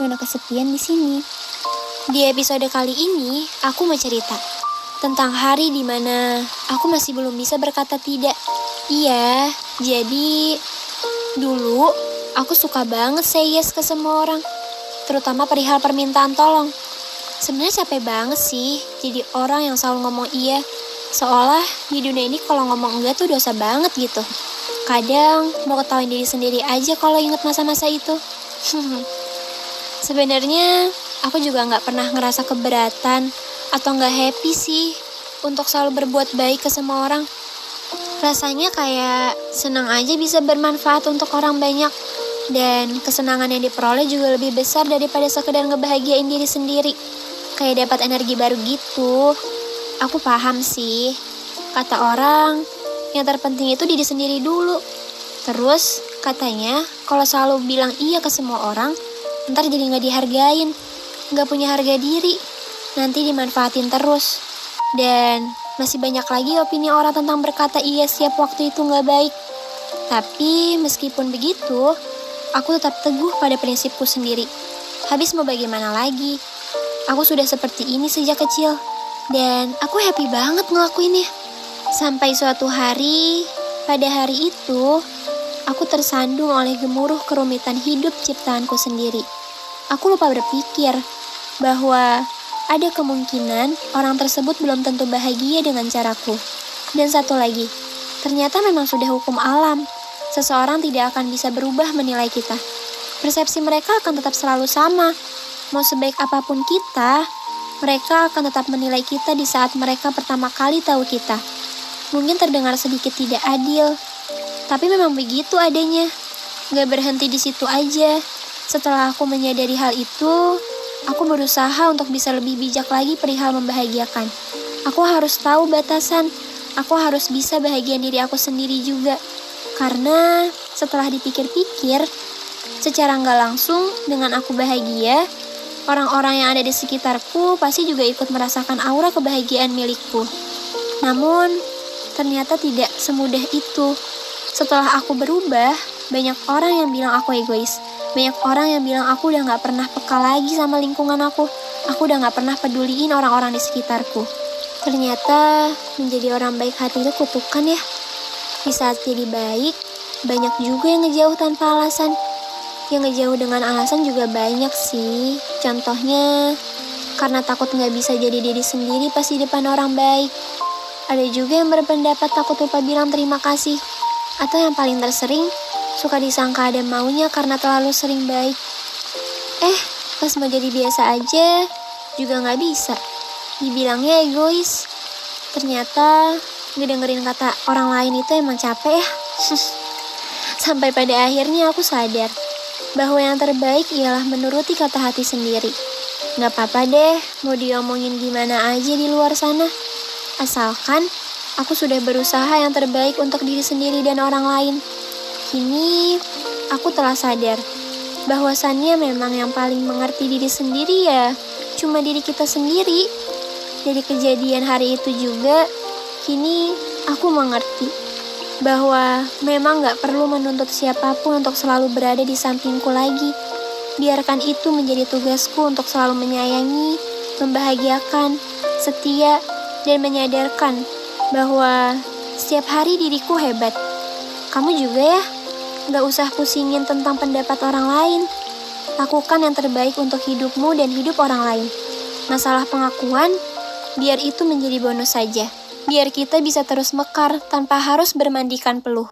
Nona kesepian di sini. Di episode kali ini, aku mau cerita tentang hari di mana aku masih belum bisa berkata tidak. Iya, jadi dulu aku suka banget say yes ke semua orang, terutama perihal permintaan tolong. Sebenarnya capek banget sih jadi orang yang selalu ngomong iya, seolah di dunia ini kalau ngomong enggak tuh dosa banget gitu. Kadang mau ketawain diri sendiri aja kalau inget masa-masa itu. Sebenarnya aku juga nggak pernah ngerasa keberatan atau nggak happy sih untuk selalu berbuat baik ke semua orang. Rasanya kayak senang aja bisa bermanfaat untuk orang banyak dan kesenangan yang diperoleh juga lebih besar daripada sekedar ngebahagiain diri sendiri. Kayak dapat energi baru gitu. Aku paham sih. Kata orang, yang terpenting itu diri sendiri dulu. Terus, katanya, kalau selalu bilang iya ke semua orang, ntar jadi nggak dihargain, nggak punya harga diri, nanti dimanfaatin terus. Dan masih banyak lagi opini orang tentang berkata iya setiap waktu itu nggak baik. Tapi meskipun begitu, aku tetap teguh pada prinsipku sendiri. Habis mau bagaimana lagi? Aku sudah seperti ini sejak kecil, dan aku happy banget ngelakuinnya. Sampai suatu hari, pada hari itu, aku tersandung oleh gemuruh kerumitan hidup ciptaanku sendiri. Aku lupa berpikir bahwa ada kemungkinan orang tersebut belum tentu bahagia dengan caraku. Dan satu lagi, ternyata memang sudah hukum alam. Seseorang tidak akan bisa berubah menilai kita. Persepsi mereka akan tetap selalu sama. Mau sebaik apa pun kita, mereka akan tetap menilai kita di saat mereka pertama kali tahu kita. Mungkin terdengar sedikit tidak adil, tapi memang begitu adanya. Gak berhenti di situ aja. Setelah aku menyadari hal itu, aku berusaha untuk bisa lebih bijak lagi perihal membahagiakan. Aku harus tahu batasan. Aku harus bisa bahagia diri aku sendiri juga. Karena setelah dipikir-pikir, secara nggak langsung dengan aku bahagia, orang-orang yang ada di sekitarku pasti juga ikut merasakan aura kebahagiaan milikku. Namun, ternyata tidak semudah itu. Setelah aku berubah, banyak orang yang bilang aku egois. Banyak orang yang bilang aku udah gak pernah peka lagi sama lingkungan aku. Aku udah gak pernah peduliin orang-orang di sekitarku. Ternyata menjadi orang baik hati itu kutukan ya. Di saat jadi baik, banyak juga yang ngejauh tanpa alasan. Yang ngejauh dengan alasan juga banyak sih. Contohnya, karena takut gak bisa jadi diri sendiri pas di depan orang baik. Ada juga yang berpendapat takut lupa bilang terima kasih. Atau yang paling tersering, suka disangka ada maunya karena terlalu sering baik. Eh, pas mau jadi biasa aja, juga nggak bisa. Dibilangnya egois. Ternyata ngedengerin kata orang lain itu emang capek ya. Sampai pada akhirnya aku sadar bahwa yang terbaik ialah menuruti kata hati sendiri. Gak apa-apa deh, mau diomongin gimana aja di luar sana. Asalkan aku sudah berusaha yang terbaik untuk diri sendiri dan orang lain. Kini aku telah sadar bahwasannya memang yang paling mengerti diri sendiri ya cuma diri kita sendiri. Dari kejadian hari itu juga, kini aku mengerti bahwa memang gak perlu menuntut siapa pun untuk selalu berada di sampingku lagi. Biarkan itu menjadi tugasku untuk selalu menyayangi, membahagiakan, setia, dan menyadarkan bahwa setiap hari diriku hebat. Kamu juga ya, gak usah pusingin tentang pendapat orang lain. Lakukan yang terbaik untuk hidupmu dan hidup orang lain. Masalah pengakuan, biar itu menjadi bonus saja. Biar kita bisa terus mekar tanpa harus bermandikan peluh.